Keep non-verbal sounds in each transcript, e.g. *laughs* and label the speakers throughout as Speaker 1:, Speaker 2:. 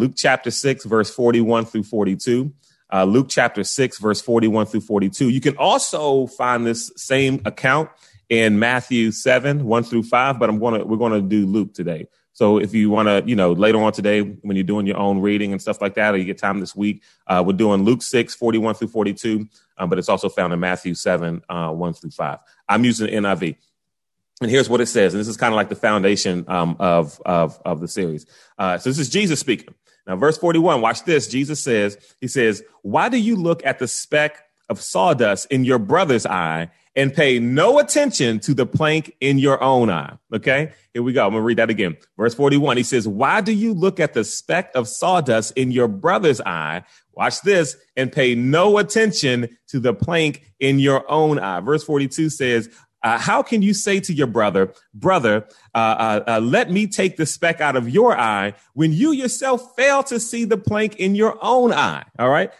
Speaker 1: Luke chapter 6, verse 41 through 42. Uh, Luke chapter 6, verse 41 through 42. You can also find this same account in Matthew 7, 1 through 5, but I'm to, we're going to do Luke today. So if you want to, you know, later on today, when you're doing your own reading and stuff like that, or you get time this week, uh, we're doing Luke 6, 41 through 42, um, but it's also found in Matthew 7, uh, 1 through 5. I'm using NIV. And here's what it says. And this is kind of like the foundation um, of, of, of the series. Uh, so this is Jesus speaking. Now, verse 41, watch this. Jesus says, He says, Why do you look at the speck of sawdust in your brother's eye and pay no attention to the plank in your own eye? Okay, here we go. I'm to read that again. Verse 41, He says, Why do you look at the speck of sawdust in your brother's eye? Watch this and pay no attention to the plank in your own eye. Verse 42 says, uh, how can you say to your brother, brother, uh, uh, uh, let me take the speck out of your eye when you yourself fail to see the plank in your own eye? All right.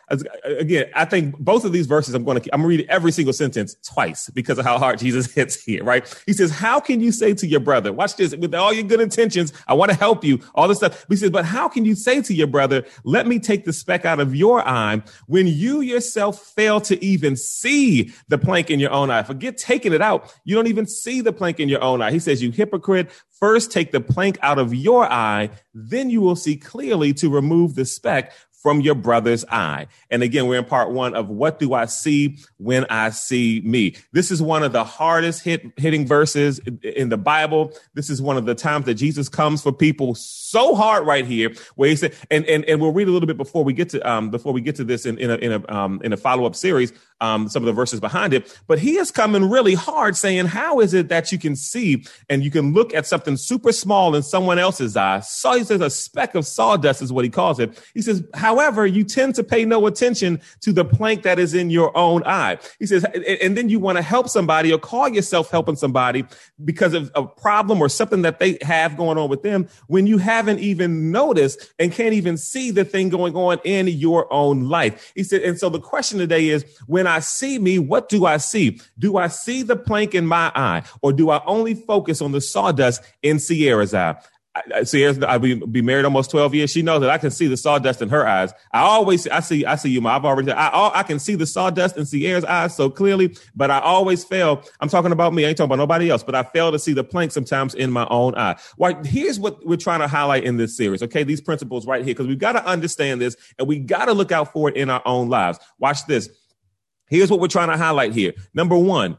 Speaker 1: Again, I think both of these verses, I'm going to, I'm going to read every single sentence twice because of how hard *laughs* Jesus hits here, right? He says, how can you say to your brother, watch this with all your good intentions. I want to help you, all this stuff. But he says, but how can you say to your brother, let me take the speck out of your eye when you yourself fail to even see the plank in your own eye? Forget taking it out. You don't even see the plank in your own eye. He says, you hypocrite, first take the plank out of your eye, then you will see clearly to remove the speck from your brother's eye. And again, we're in part one of what do I see when I see me? This is one of the hardest hit, hitting verses in the Bible. This is one of the times that Jesus comes for people so hard right here where he said, and, and, and we'll read a little bit before we get to, um, before we get to this in, in a, in a, um, in a follow up series um, some of the verses behind it. But he is coming really hard saying, how is it that you can see and you can look at something super small in someone else's eye? So he says a speck of sawdust is what he calls it. He says, however, you tend to pay no attention to the plank that is in your own eye. He says, and then you want to help somebody or call yourself helping somebody because of a problem or something that they have going on with them when you haven't even noticed and can't even see the thing going on in your own life. He said, and so the question today is when I see me, what do I see? Do I see the plank in my eye or do I only focus on the sawdust in Sierra's eye? I, Sierra's, I be, be married almost 12 years. She knows that I can see the sawdust in her eyes. I always, I see, I see you, my I've already, I, all I can see the sawdust in Sierra's eyes so clearly, but I always fail. I'm talking about me. I ain't talking about nobody else, but I fail to see the plank sometimes in my own eye. Well, here's what we're trying to highlight in this series. Okay. These principles right here, because we've got to understand this and we got to look out for it in our own lives. Watch this. Here's what we're trying to highlight here. Number one,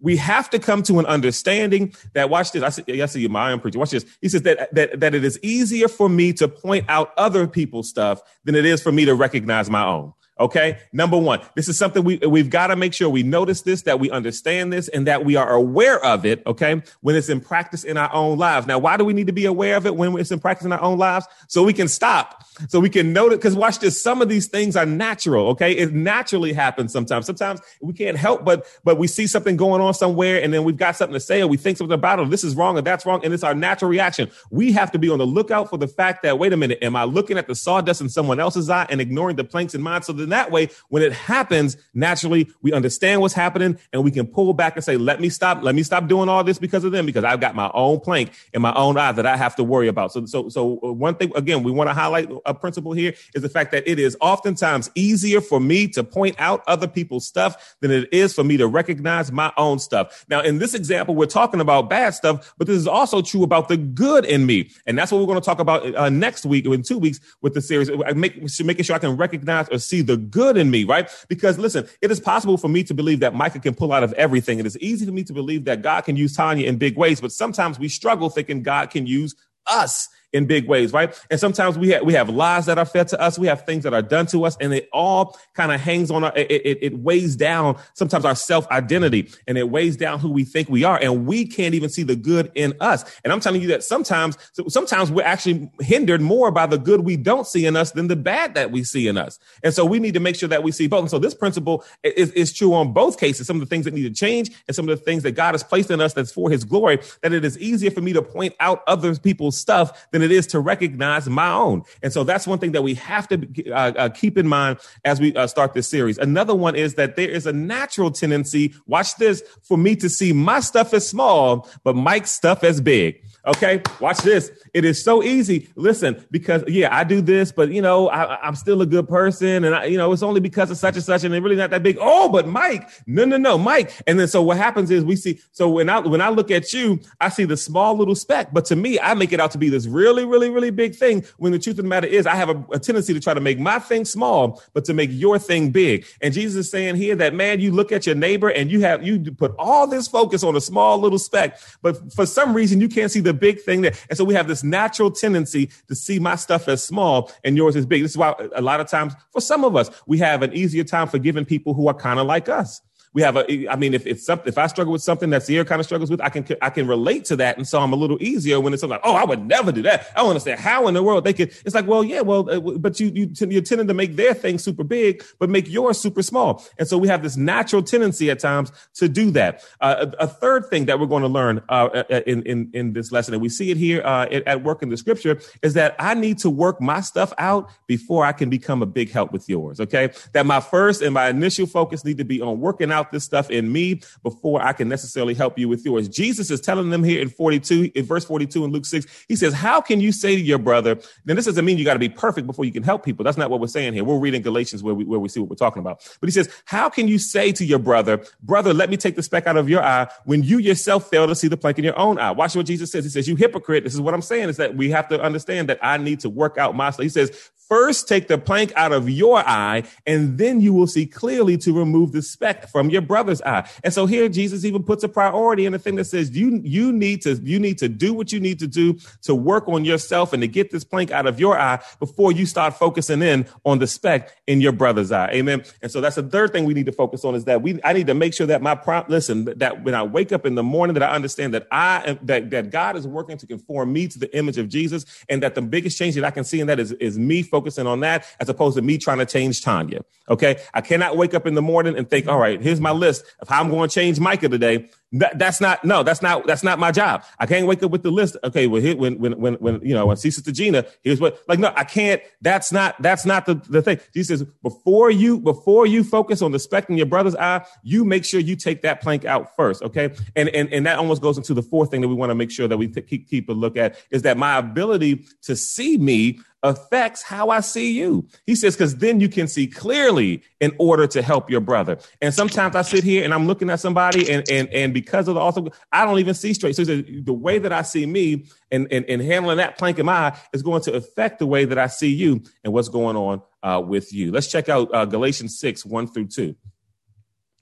Speaker 1: we have to come to an understanding that watch this. I see, you, my own preacher. Watch this. He says that, that that it is easier for me to point out other people's stuff than it is for me to recognize my own. Okay. Number one, this is something we, we've got to make sure we notice this, that we understand this and that we are aware of it. Okay. When it's in practice in our own lives. Now, why do we need to be aware of it when it's in practice in our own lives? So we can stop, so we can notice. Cause watch this. Some of these things are natural. Okay. It naturally happens sometimes. Sometimes we can't help, but, but we see something going on somewhere and then we've got something to say or we think something about it. This is wrong or that's wrong. And it's our natural reaction. We have to be on the lookout for the fact that, wait a minute, am I looking at the sawdust in someone else's eye and ignoring the planks in mine? So that in that way, when it happens, naturally, we understand what's happening and we can pull back and say, let me stop, let me stop doing all this because of them, because I've got my own plank in my own eye that I have to worry about. So, so, so one thing, again, we want to highlight a principle here is the fact that it is oftentimes easier for me to point out other people's stuff than it is for me to recognize my own stuff. Now, in this example, we're talking about bad stuff, but this is also true about the good in me. And that's what we're going to talk about uh, next week or in two weeks with the series. Make, making sure I can recognize or see the good in me, right? Because listen, it is possible for me to believe that Micah can pull out of everything. It is easy for me to believe that God can use Tanya in big ways, but sometimes we struggle thinking God can use us in big ways, right? And sometimes we have, we have lies that are fed to us. We have things that are done to us and it all kind of hangs on, our, it, it, it weighs down sometimes our self identity and it weighs down who we think we are. And we can't even see the good in us. And I'm telling you that sometimes, sometimes we're actually hindered more by the good we don't see in us than the bad that we see in us. And so we need to make sure that we see both. And so this principle is, is true on both cases. Some of the things that need to change and some of the things that God has placed in us that's for his glory, that it is easier for me to point out other people's stuff than it is to recognize my own. And so that's one thing that we have to uh, uh, keep in mind as we uh, start this series. Another one is that there is a natural tendency, watch this, for me to see my stuff as small, but Mike's stuff as big. Okay, watch this. It is so easy. Listen, because yeah, I do this, but you know, I, am still a good person, and I, you know, it's only because of such and such, and it's really not that big. Oh, but Mike, no, no, no, Mike. And then so what happens is we see. So when I when I look at you, I see the small little speck, but to me, I make it out to be this really, really, really big thing. When the truth of the matter is, I have a, a tendency to try to make my thing small, but to make your thing big. And Jesus is saying here that man, you look at your neighbor and you have you put all this focus on a small little speck, but for some reason you can't see the big thing there. And so we have this natural tendency to see my stuff as small and yours is big. This is why a lot of times for some of us, we have an easier time forgiving people who are kind of like us we have a i mean if it's something if i struggle with something that Sierra kind of struggles with i can i can relate to that and so i'm a little easier when it's like oh i would never do that. I don't understand how in the world they could it's like well yeah well uh, but you you you're tending to make their thing super big but make yours super small. And so we have this natural tendency at times to do that. Uh, a, a, third thing that we're going to learn uh, uh, uh, in, in in this lesson and we see it here uh, at work in the scripture is that i need to work my stuff out before i can become a big help with yours okay? That my first and my initial focus need to be on working out out this stuff in me before I can necessarily help you with yours. Jesus is telling them here in 42, in verse 42 in Luke 6, he says, How can you say to your brother, then this doesn't mean you got to be perfect before you can help people. That's not what we're saying here. We're reading Galatians where we, where we see what we're talking about. But he says, How can you say to your brother, Brother, let me take the speck out of your eye when you yourself fail to see the plank in your own eye? Watch what Jesus says. He says, You hypocrite. This is what I'm saying is that we have to understand that I need to work out my. He says, First, take the plank out of your eye, and then you will see clearly to remove the speck from your brother's eye. And so here, Jesus even puts a priority in the thing that says you you need to you need to do what you need to do to work on yourself and to get this plank out of your eye before you start focusing in on the speck in your brother's eye. Amen. And so that's the third thing we need to focus on is that we I need to make sure that my prompt listen that when I wake up in the morning that I understand that I that that God is working to conform me to the image of Jesus, and that the biggest change that I can see in that is is me focusing on that as opposed to me trying to change Tanya. Okay. I cannot wake up in the morning and think, all right, here's my list of how I'm going to change Micah today. That, that's not, no, that's not, that's not my job. I can't wake up with the list. Okay. Well, here, when, when, when, when, you know, when see Sister Gina, here's what, like, no, I can't, that's not, that's not the, the thing. Jesus says, before you, before you focus on the your brother's eye, you make sure you take that plank out first. Okay. And, and, and that almost goes into the fourth thing that we want to make sure that we t- keep, keep a look at is that my ability to see me affects how I see you. He says, because then you can see clearly in order to help your brother. And sometimes I sit here and I'm looking at somebody and and and because of the also I don't even see straight. So the way that I see me and, and, and handling that plank in my eye is going to affect the way that I see you and what's going on uh, with you. Let's check out uh, Galatians 6, 1 through 2.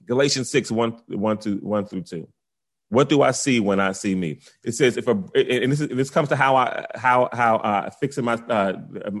Speaker 1: Galatians 6, 1, 1, to, 1 through 2. What do I see when I see me? It says if a and this, is, this comes to how I how how uh, fixing my uh,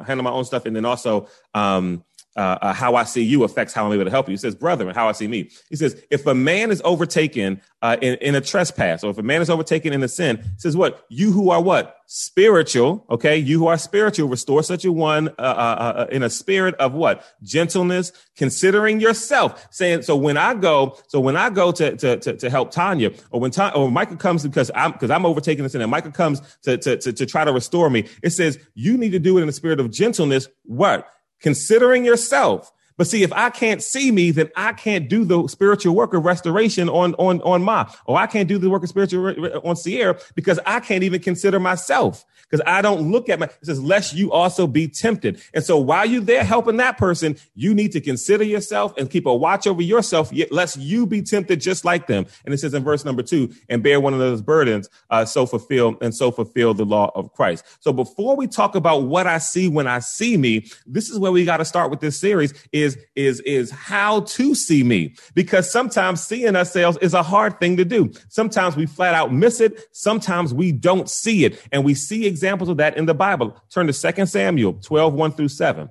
Speaker 1: handling my own stuff, and then also um, uh, uh, how I see you affects how I'm able to help you. He says, brother, and how I see me. He says, if a man is overtaken uh, in, in a trespass, or if a man is overtaken in a sin, says what? You who are what? Spiritual, okay? You who are spiritual, restore such a one uh, uh, uh, in a spirit of what? Gentleness, considering yourself. Saying, so when I go, so when I go to to to, to help Tanya, or when Tanya, or Michael comes because I'm because I'm overtaking this sin, and Michael comes to, to to to try to restore me, it says you need to do it in a spirit of gentleness. What? Considering yourself. But see, if I can't see me, then I can't do the spiritual work of restoration on, on, on my, or I can't do the work of spiritual on Sierra because I can't even consider myself because I don't look at my, it says, lest you also be tempted. And so while you're there helping that person, you need to consider yourself and keep a watch over yourself, lest you be tempted just like them. And it says in verse number two, and bear one of those burdens, uh, so fulfill and so fulfill the law of Christ. So before we talk about what I see when I see me, this is where we got to start with this series is, is, is is how to see me because sometimes seeing ourselves is a hard thing to do. Sometimes we flat out miss it. Sometimes we don't see it and we see examples of that in the Bible. Turn to 2 Samuel 12, 1 through 7.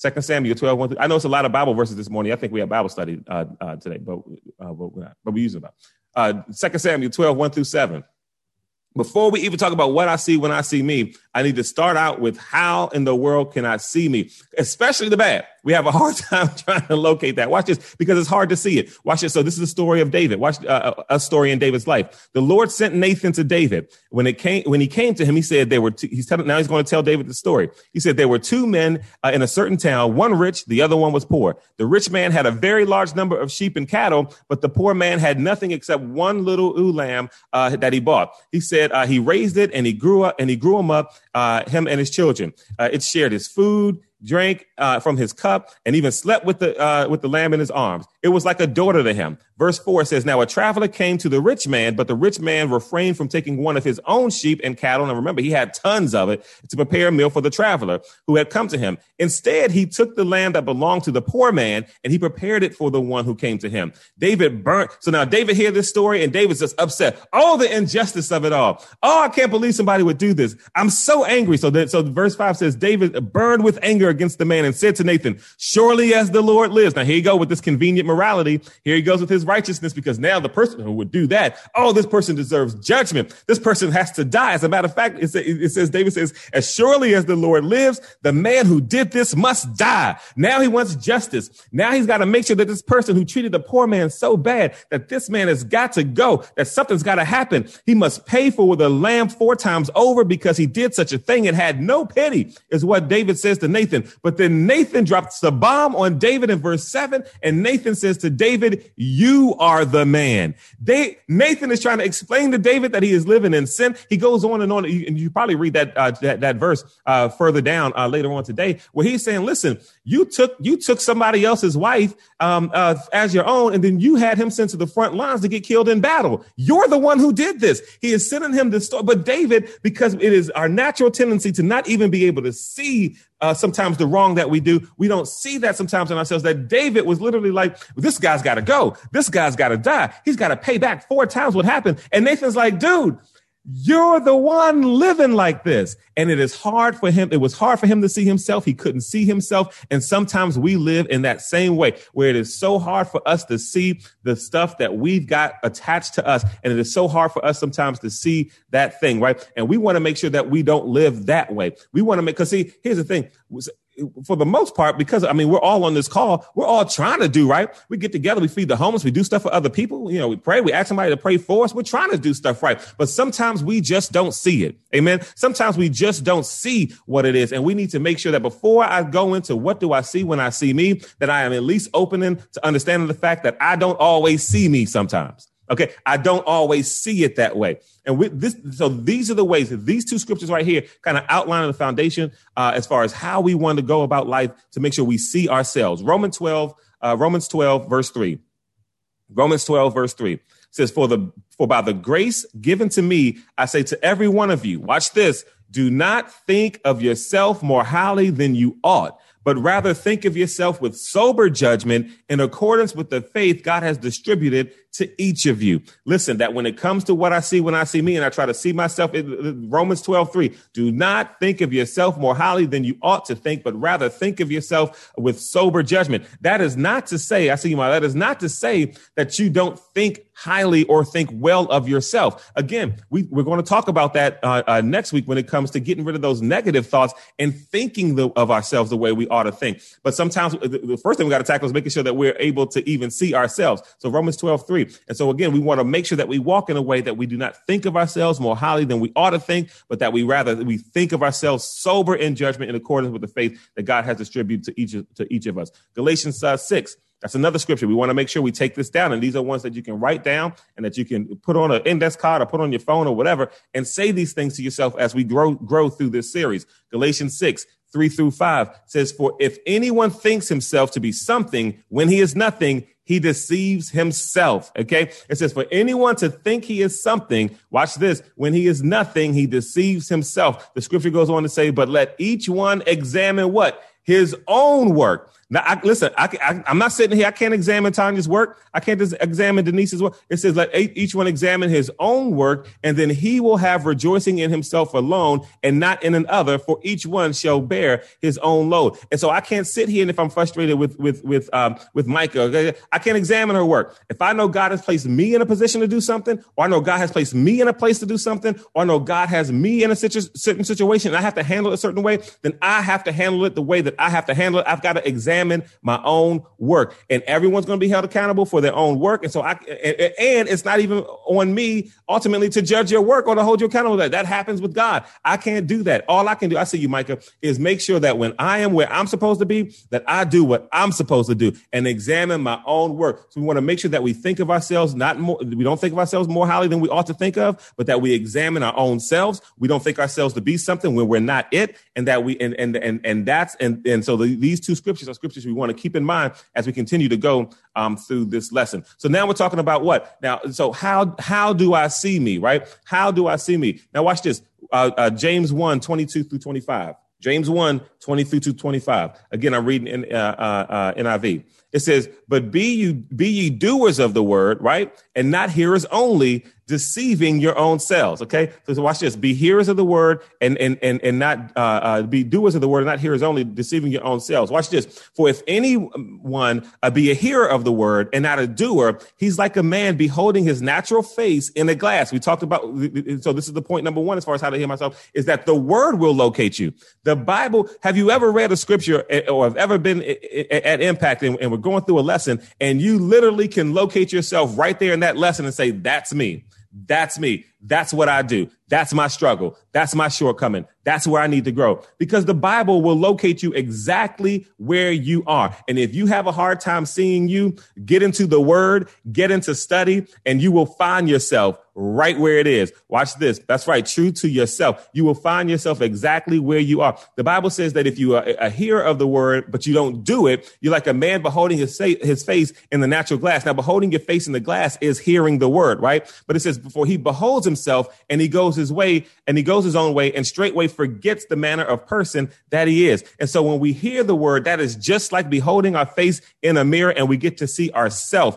Speaker 1: 2 Samuel 12, 1 through, I know it's a lot of Bible verses this morning. I think we have Bible study uh, uh, today, but, uh, but, we're not, but we use it about. Uh, 2 Samuel 12, 1 through 7. Before we even talk about what I see when I see me, I need to start out with how in the world can I see me, especially the bad. We have a *laughs* hard time trying to locate that. Watch this because it's hard to see it. Watch this. So this is the story of David. Watch uh, uh, a story in David's life. The Lord sent Nathan to David. When it came, when he came to him, he said there were two, he's telling, now he's going to tell David the story. He said there were two men uh, in a certain town, one rich, the other one was poor. The rich man had a very large number of sheep and cattle, but the poor man had nothing except one little ewe lamb uh, that he bought. He said uh, he raised it and he grew up and he grew him up, uh, him and his children. it shared his food drank uh, from his cup, and even slept with the uh, with the lamb in his arms. It was like a daughter to him. Verse 4 says, Now a traveler came to the rich man, but the rich man refrained from taking one of his own sheep and cattle. And remember, he had tons of it to prepare a meal for the traveler who had come to him. Instead, he took the lamb that belonged to the poor man and he prepared it for the one who came to him. David burnt. So now David hear this story and David's just upset. Oh, the injustice of it all. Oh, I can't believe somebody would do this. I'm so angry. So that, so verse 5 says, David burned with anger against the man and said to Nathan, Surely as the Lord lives. Now here you go with this convenient morality. Here he goes with his righteousness because now the person who would do that, oh, this person deserves judgment. This person has to die. As a matter of fact, it, it says, David says, as surely as the Lord lives, the man who did this must die. Now he wants justice. Now he's got to make sure that this person who treated the poor man so bad that this man has got to go, that something's got to happen. He must pay for the lamb four times over because he did such a thing and had no pity is what David says to Nathan. But then Nathan drops the bomb on David in verse seven and Nathan says to David, you are the man. They, Nathan is trying to explain to David that he is living in sin. He goes on and on, and you probably read that uh, that, that verse uh, further down uh, later on today, where he's saying, "Listen, you took you took somebody else's wife um, uh, as your own, and then you had him sent to the front lines to get killed in battle. You're the one who did this. He is sending him to story. But David, because it is our natural tendency to not even be able to see uh, sometimes the wrong that we do. We don't see that sometimes in ourselves. That David was literally like, this guy's got to go. This guy's got to die. He's got to pay back four times what happened. And Nathan's like, dude, you're the one living like this. And it is hard for him. It was hard for him to see himself. He couldn't see himself. And sometimes we live in that same way where it is so hard for us to see the stuff that we've got attached to us. And it is so hard for us sometimes to see that thing, right? And we want to make sure that we don't live that way. We want to make, cause see, here's the thing for the most part, because I mean, we're all on this call, we're all trying to do right. We get together, we feed the homeless, we do stuff for other people. You know, we pray, we ask somebody to pray for us. We're trying to do stuff right, but sometimes we just don't see it. Amen. Sometimes we just don't see what it is. And we need to make sure that before I go into what do I see when I see me, that I am at least opening to understanding the fact that I don't always see me sometimes. Okay. I don't always see it that way. And with this, so these are the ways that these two scriptures right here kind of outline the foundation uh, as far as how we want to go about life to make sure we see ourselves. Romans 12, uh, Romans 12, verse 3. Romans 12, verse 3 says, For the for by the grace given to me, I say to every one of you, watch this, do not think of yourself more highly than you ought but rather think of yourself with sober judgment in accordance with the faith God has distributed to each of you. Listen, that when it comes to what I see when I see me and I try to see myself in Romans 12, 3, do not think of yourself more highly than you ought to think, but rather think of yourself with sober judgment. That is not to say, I see you, my, that is not to say that you don't think highly or think well of yourself. Again, we, we're going to talk about that uh, uh, next week when it comes to getting rid of those negative thoughts and thinking the, of ourselves the way we ought to think. But sometimes the, the first thing we got to tackle is making sure that we're able to even see ourselves. So Romans 12, 3. And so again, we want to make sure that we walk in a way that we do not think of ourselves more highly than we ought to think, but that we rather we think of ourselves sober in judgment in accordance with the faith that God has distributed to each to each of us. Galatians uh, 6 that's another scripture. We want to make sure we take this down. And these are ones that you can write down and that you can put on an index card or put on your phone or whatever and say these things to yourself as we grow, grow through this series. Galatians 6, 3 through 5 says, For if anyone thinks himself to be something when he is nothing, he deceives himself. Okay. It says, for anyone to think he is something, watch this, when he is nothing, he deceives himself. The scripture goes on to say, but let each one examine what? his own work. Now, I, listen, I, am not sitting here. I can't examine Tanya's work. I can't just examine Denise's work. It says, let each one examine his own work, and then he will have rejoicing in himself alone and not in another, for each one shall bear his own load. And so I can't sit here and if I'm frustrated with, with, with, um, with Micah, I can't examine her work. If I know God has placed me in a position to do something, or I know God has placed me in a place to do something, or I know God has me in a situ- certain situation and I have to handle it a certain way, then I have to handle it the way that I have to handle it. I've got to examine examine my own work. And everyone's going to be held accountable for their own work. And so I, and, it's not even on me ultimately to judge your work or to hold you accountable. That that happens with God. I can't do that. All I can do, I see you, Micah, is make sure that when I am where I'm supposed to be, that I do what I'm supposed to do and examine my own work. So we want to make sure that we think of ourselves not more, we don't think of ourselves more highly than we ought to think of, but that we examine our own selves. We don't think ourselves to be something when we're not it. And that we, and, and, and, and that's, and, and so the, these two scriptures are scriptures scriptures we want to keep in mind as we continue to go um, through this lesson. So now we're talking about what? Now, so how how do I see me, right? How do I see me? Now watch this. Uh, uh, James 1, 22 through 25. James 1, 23 to 25. Again, I'm reading in uh, uh, uh NIV. It says, but be you, be ye doers of the word, right? And not hearers only, deceiving your own selves. Okay. So watch this. Be hearers of the word and, and, and, and not, uh, uh, be doers of the word and not hearers only, deceiving your own selves. Watch this. For if anyone uh, be a hearer of the word and not a doer, he's like a man beholding his natural face in a glass. We talked about, so this is the point number one, as far as how to hear myself, is that the word will locate you. The Bible, have you ever read a scripture eh, or have ever been eh, eh, at impact and, we're going through a lesson and you literally can locate yourself right there in that lesson and say, that's me. That's me. That's what I do. That's my struggle. That's my shortcoming. That's where I need to grow because the Bible will locate you exactly where you are. And if you have a hard time seeing you, get into the word, get into study, and you will find yourself right where it is. Watch this. That's right. True to yourself. You will find yourself exactly where you are. The Bible says that if you are a hearer of the word, but you don't do it, you're like a man beholding his, his face in the natural glass. Now, beholding your face in the glass is hearing the word, right? But it says before he beholds himself and he goes his way and he goes his own way and straightway forgets the manner of person that he is. And so when we hear the word, that is just like beholding our face in a mirror and we get to see ourselves.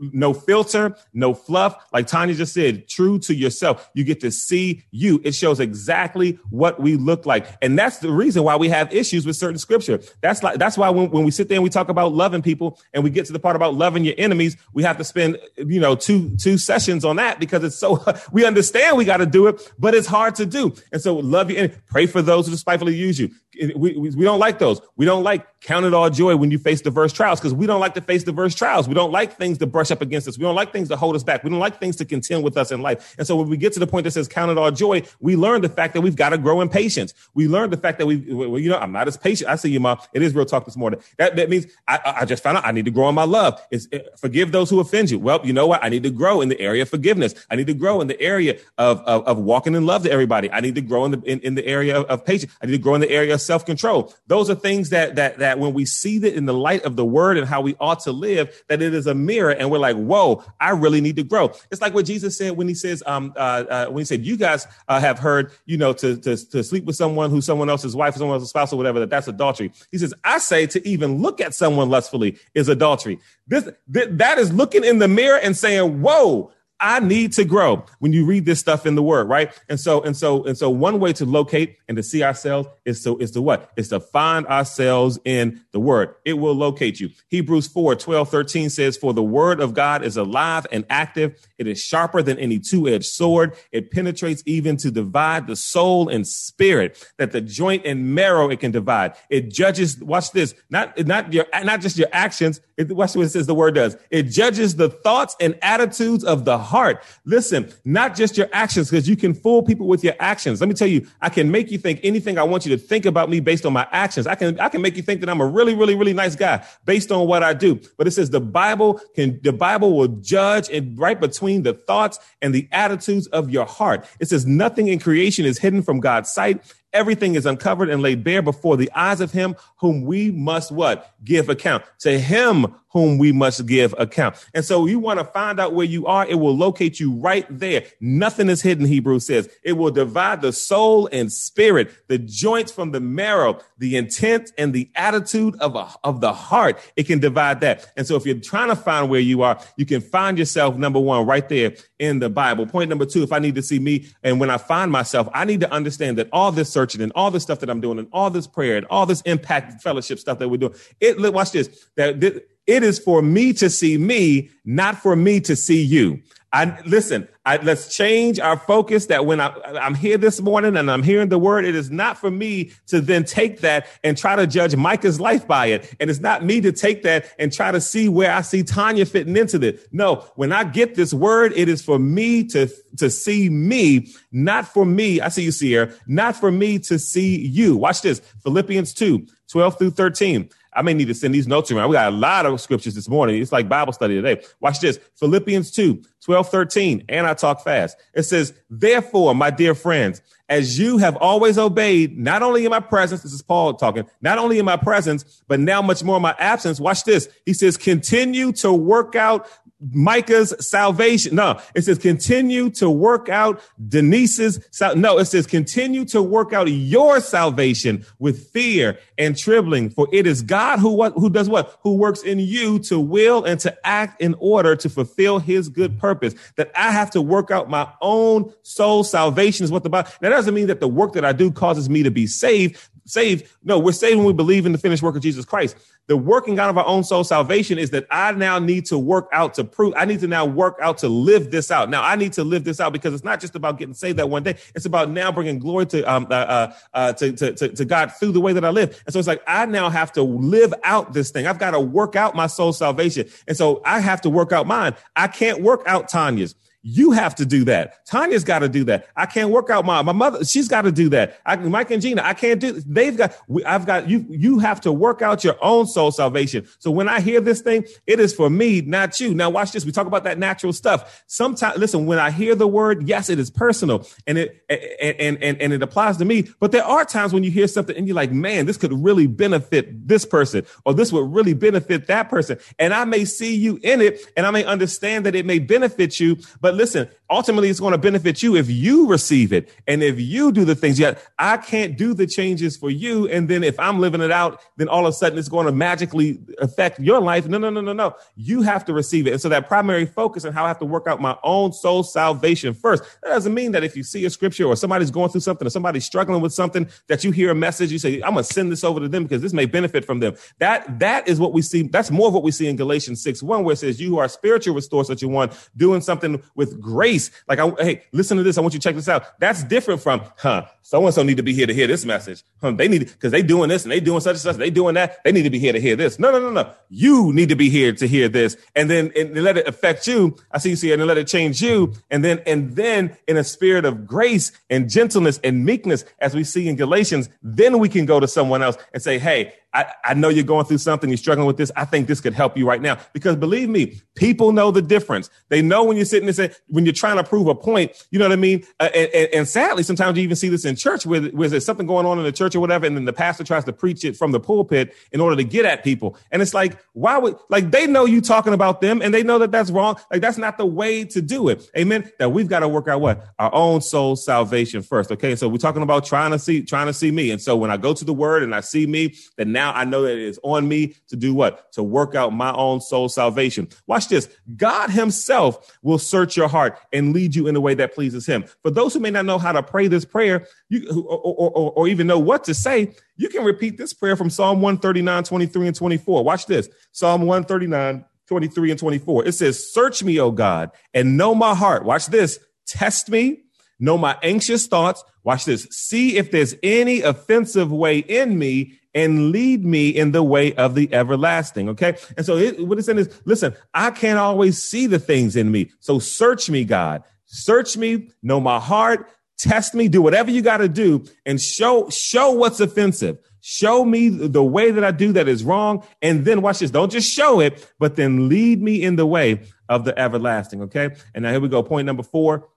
Speaker 1: No filter, no fluff. Like Tanya just said, true to yourself. You get to see you. It shows exactly what we look like. And that's the reason why we have issues with certain scripture. That's like, that's why when, when we sit there and we talk about loving people and we get to the part about loving your enemies, we have to spend, you know, two, two sessions on that because it's so, *laughs* we understand we got to do it, but it's hard to do. And so love you and pray for those who despitefully use you. We, we, don't like those. We don't like count it all joy when you face diverse trials because we don't like to face diverse trials. We don't like things to brush up against us. We don't like things to hold us back. We don't like things to contend with us in life. And so when we get to the point that says count it all joy, we learn the fact that we've got to grow in patience. We learn the fact that we, well, you know, I'm not as patient. I see you, mom. It is real talk this morning. That, that means I, I just found out I need to grow in my love. Is eh, forgive those who offend you. Well, you know what? I need to grow in the area of forgiveness. I need to grow in the area of, of, of walking in love to everybody. I need to grow in the, in, in the area of, of patience. I need to grow in the area of self-control. Those are things that, that, that when we see that in the light of the word and how we ought to live, that it is a mirror and we're like, whoa, I really need to grow. It's like what Jesus said when he says, um, uh, uh, when he said, you guys uh, have heard, you know, to, to, to sleep with someone who's someone else's wife or someone else's spouse or whatever, that that's adultery. He says, I say to even look at someone lustfully is adultery. This, th- that is looking in the mirror and saying, whoa, I need to grow when you read this stuff in the word, right? And so, and so, and so one way to locate and to see ourselves is to, is to what? Is to find ourselves in the word. It will locate you. Hebrews 4, 12, 13 says, for the word of God is alive and active. It is sharper than any two-edged sword. It penetrates even to divide the soul and spirit that the joint and marrow it can divide. It judges, watch this, not, not your, not just your actions. It, watch what it says the word does. It judges the thoughts and attitudes of the heart. Listen, not just your actions, because you can fool people with your actions. Let me tell you, I can make you think anything I want you to think about me based on my actions. I can, I can make you think that I'm a really, really, really nice guy based on what I do. But it says the Bible can, the Bible will judge and right between the thoughts and the attitudes of your heart. It says nothing in creation is hidden from God's sight. Everything is uncovered and laid bare before the eyes of him whom we must what? Give account. To him whom we must give account. And so you want to find out where you are. It will locate you right there. Nothing is hidden, Hebrews says. It will divide the soul and spirit, the joints from the marrow, the intent and the attitude of, a, of the heart. It can divide that. And so if you're trying to find where you are, you can find yourself, number one, right there in the Bible. Point number two, if I need to see me and when I find myself, I need to understand that all this searching and all this stuff that I'm doing and all this prayer and all this impact fellowship stuff that we're doing, it, look watch this, that, that it is for me to see me, not for me to see you. I listen, I, let's change our focus that when I, I'm here this morning and I'm hearing the word, it is not for me to then take that and try to judge Micah's life by it. And it's not me to take that and try to see where I see Tanya fitting into it. No, when I get this word, it is for me to, to see me, not for me. I see you, Sierra, not for me to see you. Watch this. Philippians 2, 12 through 13. I may need to send these notes around. We got a lot of scriptures this morning. It's like Bible study today. Watch this. Philippians 2, 12, 13. And I talk fast. It says, therefore, my dear friends, as you have always obeyed, not only in my presence, this is Paul talking, not only in my presence, but now much more in my absence. Watch this. He says, continue to work out Micah's salvation. No, it says continue to work out Denise's. Sal- no, it says continue to work out your salvation with fear and trembling, for it is God who what who does what who works in you to will and to act in order to fulfill His good purpose. That I have to work out my own soul salvation is what the Bible. That doesn't mean that the work that I do causes me to be saved. Saved. No, we're saved when we believe in the finished work of Jesus Christ the working out of our own soul salvation is that I now need to work out to prove, I need to now work out to live this out. Now I need to live this out because it's not just about getting saved that one day. It's about now bringing glory to, um, uh, uh, uh, to, to, to, to, God through the way that I live. And so it's like, I now have to live out this thing. I've got to work out my soul salvation. And so I have to work out mine. I can't work out Tanya's. You have to do that. Tanya's got to do that. I can't work out my my mother. She's got to do that. I, Mike and Gina, I can't do. They've got. We, I've got you. You have to work out your own soul salvation. So when I hear this thing, it is for me, not you. Now watch this. We talk about that natural stuff. Sometimes, listen. When I hear the word, yes, it is personal, and it and and and it applies to me. But there are times when you hear something and you're like, man, this could really benefit this person, or this would really benefit that person. And I may see you in it, and I may understand that it may benefit you, but listen, ultimately it's going to benefit you if you receive it. And if you do the things yet i can't do the changes for you. And then if i'm living it out then all of a sudden it's going to magically affect your life. No no no no no. You have to receive it. And so that primary focus on how i have to work out my own soul salvation first. That doesn't mean that if you see a scripture or somebody's going through something or somebody's struggling with something that you hear a message you say i'm going to send this over to them because this may benefit from them. That that is what we see. That's more of what we see in galatians 6 1 where it says you who are spiritual restore such a one doing something with grace. Like, I, hey, listen to this. I want you to check this out. That's different from, huh, so and so need to be here to hear this message. Huh, they need, because they doing this and they doing such and such. They doing that. They need to be here to hear this. No, no, no, no. You need to be here to hear this. And then and let it affect you. I see you see and let it change you. And then, and then in a spirit of grace and gentleness and meekness, as we see in Galatians, then we can go to someone else and say, hey, I, I know you're going through something, you're struggling with this. I think this could help you right now. Because believe me, people know the difference. They know when you're sitting and say, when you're trying to prove a point, you know what I mean? Uh, and, and, and, sadly, sometimes you even see this in church where, where there's something going on in the church or whatever. And then the pastor tries to preach it from the pulpit in order to get at people. And it's like, why would, like, they know you talking about them and they know that that's wrong. Like, that's not the way to do it. Amen. That we've got to work out what? Our own soul salvation first. Okay. So we're talking about trying to see, trying to see me. And so when I go to the word and I see me, that now I know that it is on me to do what? To work out my own soul salvation. Watch this. God himself will search your heart and lead you in a way that pleases him. For those who may not know how to pray this prayer, you or, or, or, or even know what to say, you can repeat this prayer from Psalm 139, 23 and 24. Watch this. Psalm 139, 23 and 24. It says, search me, O God, and know my heart. Watch this. Test me, know my anxious thoughts. Watch this. See if there's any offensive way in me and lead me in the way of the everlasting. Okay. And so it, what it's saying is, listen, I can't always see the things in me. So search me, God. Search me, know my heart, test me, do whatever you got to do and show, show what's offensive. Show me the way that I do that is wrong. And then watch this. Don't just show it, but then lead me in the way of the everlasting. Okay. And now here we go. Point number four.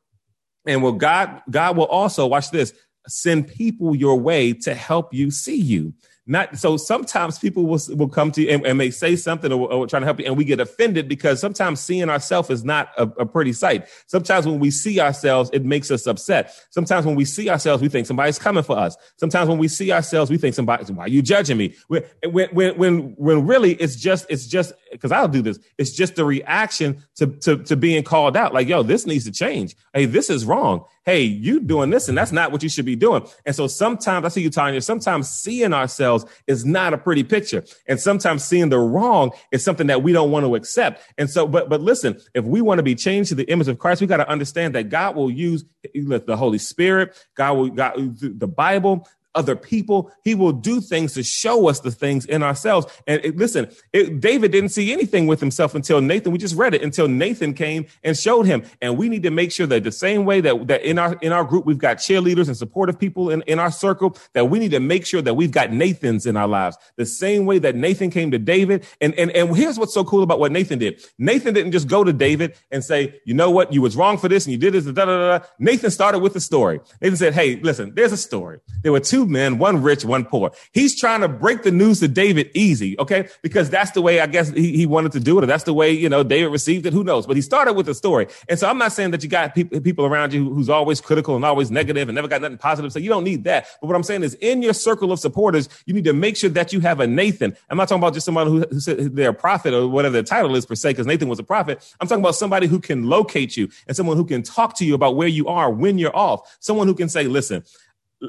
Speaker 1: And will God, God will also watch this send people your way to help you see you not so sometimes people will, will come to you and, and may say something or, or trying to help you and we get offended because sometimes seeing ourselves is not a, a, pretty sight. Sometimes when we see ourselves it makes us upset. Sometimes when we see ourselves we think somebody's coming for us. Sometimes when we see ourselves we think somebody why are you judging me? When when when when really it's just it's just because i'll do this. It's just a reaction to, to to being called out. Like yo this needs to change. Hey this is wrong hey, you doing this and that's not what you should be doing. And so sometimes I see you, Tanya, sometimes seeing ourselves is not a pretty picture. And sometimes seeing the wrong is something that we don't want to accept. And so, but, but listen, if we want to be changed to the image of Christ, we got to understand that God will use the Holy Spirit, God will, God, the Bible, other people. He will do things to show us the things in ourselves. And it, listen, it, David didn't see anything with himself until Nathan. We just read it until Nathan came and showed him. And we need to make sure that the same way that, that in our in our group we've got cheerleaders and supportive people in, in our circle, that we need to make sure that we've got Nathans in our lives. The same way that Nathan came to David. And and and here's what's so cool about what Nathan did. Nathan didn't just go to David and say, you know what, you was wrong for this and you did this. Da, da, da, da. Nathan started with the story. Nathan said, hey, listen, there's a story. There were two two men, one rich, one poor. He's trying to break the news to David easy, okay? Because that's the way I guess he, he wanted to do it, or that's the way, you know, David received it. Who knows? But he started with a story. And so I'm not saying that you got people, people around you who's always critical and always negative and never got nothing positive. So you don't need that. But what I'm saying is in your circle of supporters, you need to make sure that you have a Nathan. I'm not talking about just somebody who, who said they're a prophet or whatever their title is per se, because Nathan was a prophet. I'm talking about somebody who can locate you and someone who can talk to you about where you are when you're off. Someone who can say, listen,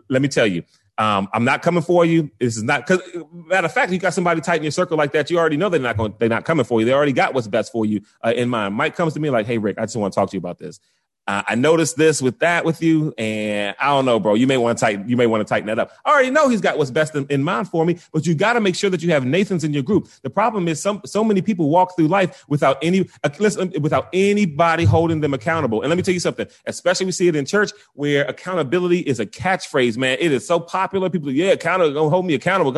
Speaker 1: let me tell you, um, I'm not coming for you. This is not because matter of fact, you got somebody tight in your circle like that. You already know they're not going. They're not coming for you. They already got what's best for you uh, in mind. Mike comes to me like, "Hey, Rick, I just want to talk to you about this." Uh, I noticed this with that with you, and I don't know, bro. You may want to tighten. You may want to tighten that up. I already know he's got what's best in, in mind for me, but you got to make sure that you have Nathan's in your group. The problem is some so many people walk through life without any uh, listen, without anybody holding them accountable. And let me tell you something. Especially we see it in church where accountability is a catchphrase. Man, it is so popular. People, yeah, accountable, don't hold me accountable.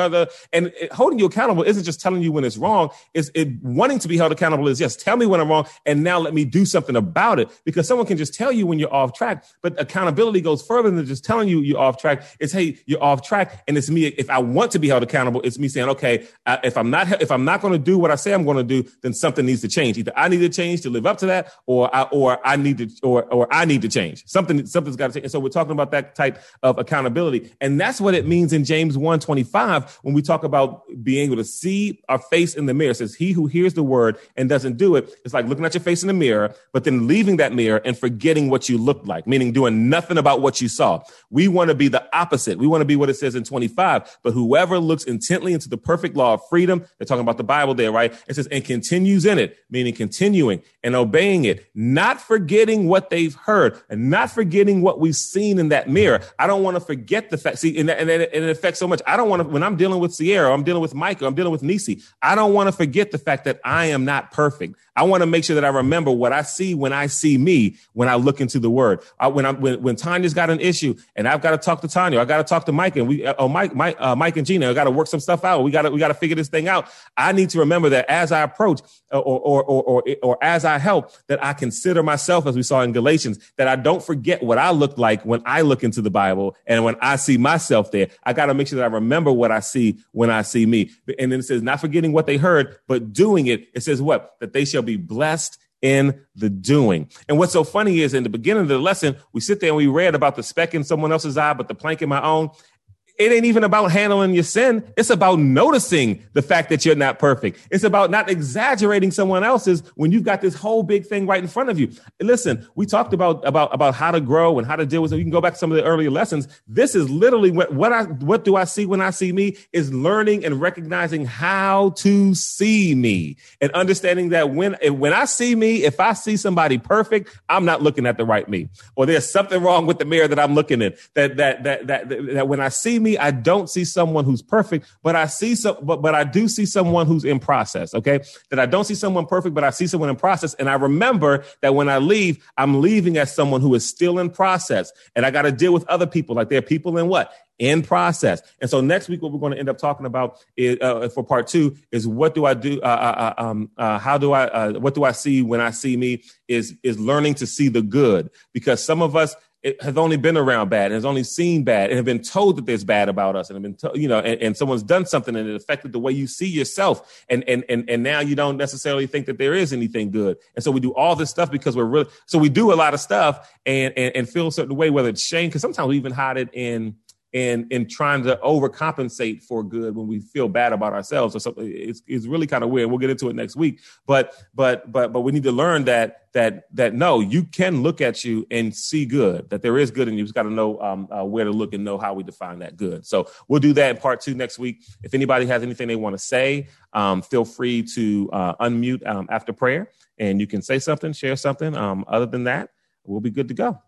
Speaker 1: And it, holding you accountable isn't just telling you when it's wrong. It's it wanting to be held accountable is yes, tell me when I'm wrong, and now let me do something about it. Because someone can just tell you when you're off track. But accountability goes further than just telling you you're off track. It's hey, you're off track, and it's me. If I want to be held accountable, it's me saying, okay, if I'm not if I'm not going to do what I say I'm going to do, then something needs to change. Either I need to change to live up to that, or I or I need to or or I need to change. Something something's got to change. And so we're talking about that type of accountability, and that's what it means in James 1:25 when we talk about being able to see our face in the mirror. It says, "He who hears the word and doesn't do it, it's like looking at your face in the mirror, but then leaving that mirror and forgetting what you looked like, meaning doing nothing about what you saw. We want to be the opposite. We want to be what it says in 25. But whoever looks intently into the perfect law of freedom, they're talking about the Bible there, right? It says, and continues in it, meaning continuing and obeying it, not forgetting what they've heard and not forgetting what we've seen in that mirror. I don't want to forget the fact. See, and, and, and it affects so much. I don't want to, when I'm dealing with Sierra, I'm dealing with Michael, I'm dealing with Nisi, I don't want to forget the fact that I am not perfect. I want to make sure that I remember what I see when I see me, when I look into the word. I, when I when when Tanya's got an issue and I've got to talk to Tanya, I got to talk to Mike and we uh, oh Mike Mike uh, Mike and Gina, I got to work some stuff out. We got to we got to figure this thing out. I need to remember that as I approach or or or or, or as I help, that I consider myself as we saw in Galatians, that I don't forget what I look like when I look into the Bible and when I see myself there. I got to make sure that I remember what I see when I see me. And then it says, not forgetting what they heard, but doing it. It says what? That they shall be blessed in the doing. And what's so funny is in the beginning of the lesson, we sit there and we read about the speck in someone else's eye, but the plank in my own it ain't even about handling your sin. It's about noticing the fact that you're not perfect. It's about not exaggerating someone else's when you've got this whole big thing right in front of you. listen, we talked about, about, about how to grow and how to deal with it. You can go back to some of the earlier lessons. This is literally what, what I, what do I see when I see me is learning and recognizing how to see me and understanding that when, when I see me, if I see somebody perfect, I'm not looking at the right me or there's something wrong with the mirror that I'm looking in that, that, that, that, that, that when I see me, I don't see someone who's perfect, but I see some, but, but I do see someone who's in process. Okay. That I don't see someone perfect, but I see someone in process. And I remember that when I leave, I'm leaving as someone who is still in process. And I got to deal with other people. Like there are people in what? in process. And so next week, what we're going to end up talking about is, uh, for part two is what do I do? Uh, uh, uh um, uh, how do I? Uh, what do I see when I see me? Is is learning to see the good because some of us it has only been around bad and has only seen bad and have been told that there's bad about us and have been told, you know, and, and, someone's done something and it affected the way you see yourself. And, and, and, and now you don't necessarily think that there is anything good. And so we do all this stuff because we're really, so we do a lot of stuff and, and, and feel a certain way, whether it's shame, because sometimes we even hide it in, and in trying to overcompensate for good when we feel bad about ourselves or something. It's, it's really kind of weird. We'll get into it next week. But but but but we need to learn that that that no you can look at you and see good that there is good and you. Just got to know um, uh, where to look and know how we define that good. So we'll do that in part two next week. If anybody has anything they want to say um, feel free to uh, unmute um, after prayer. And you can say something share something um, other than that we'll be good to go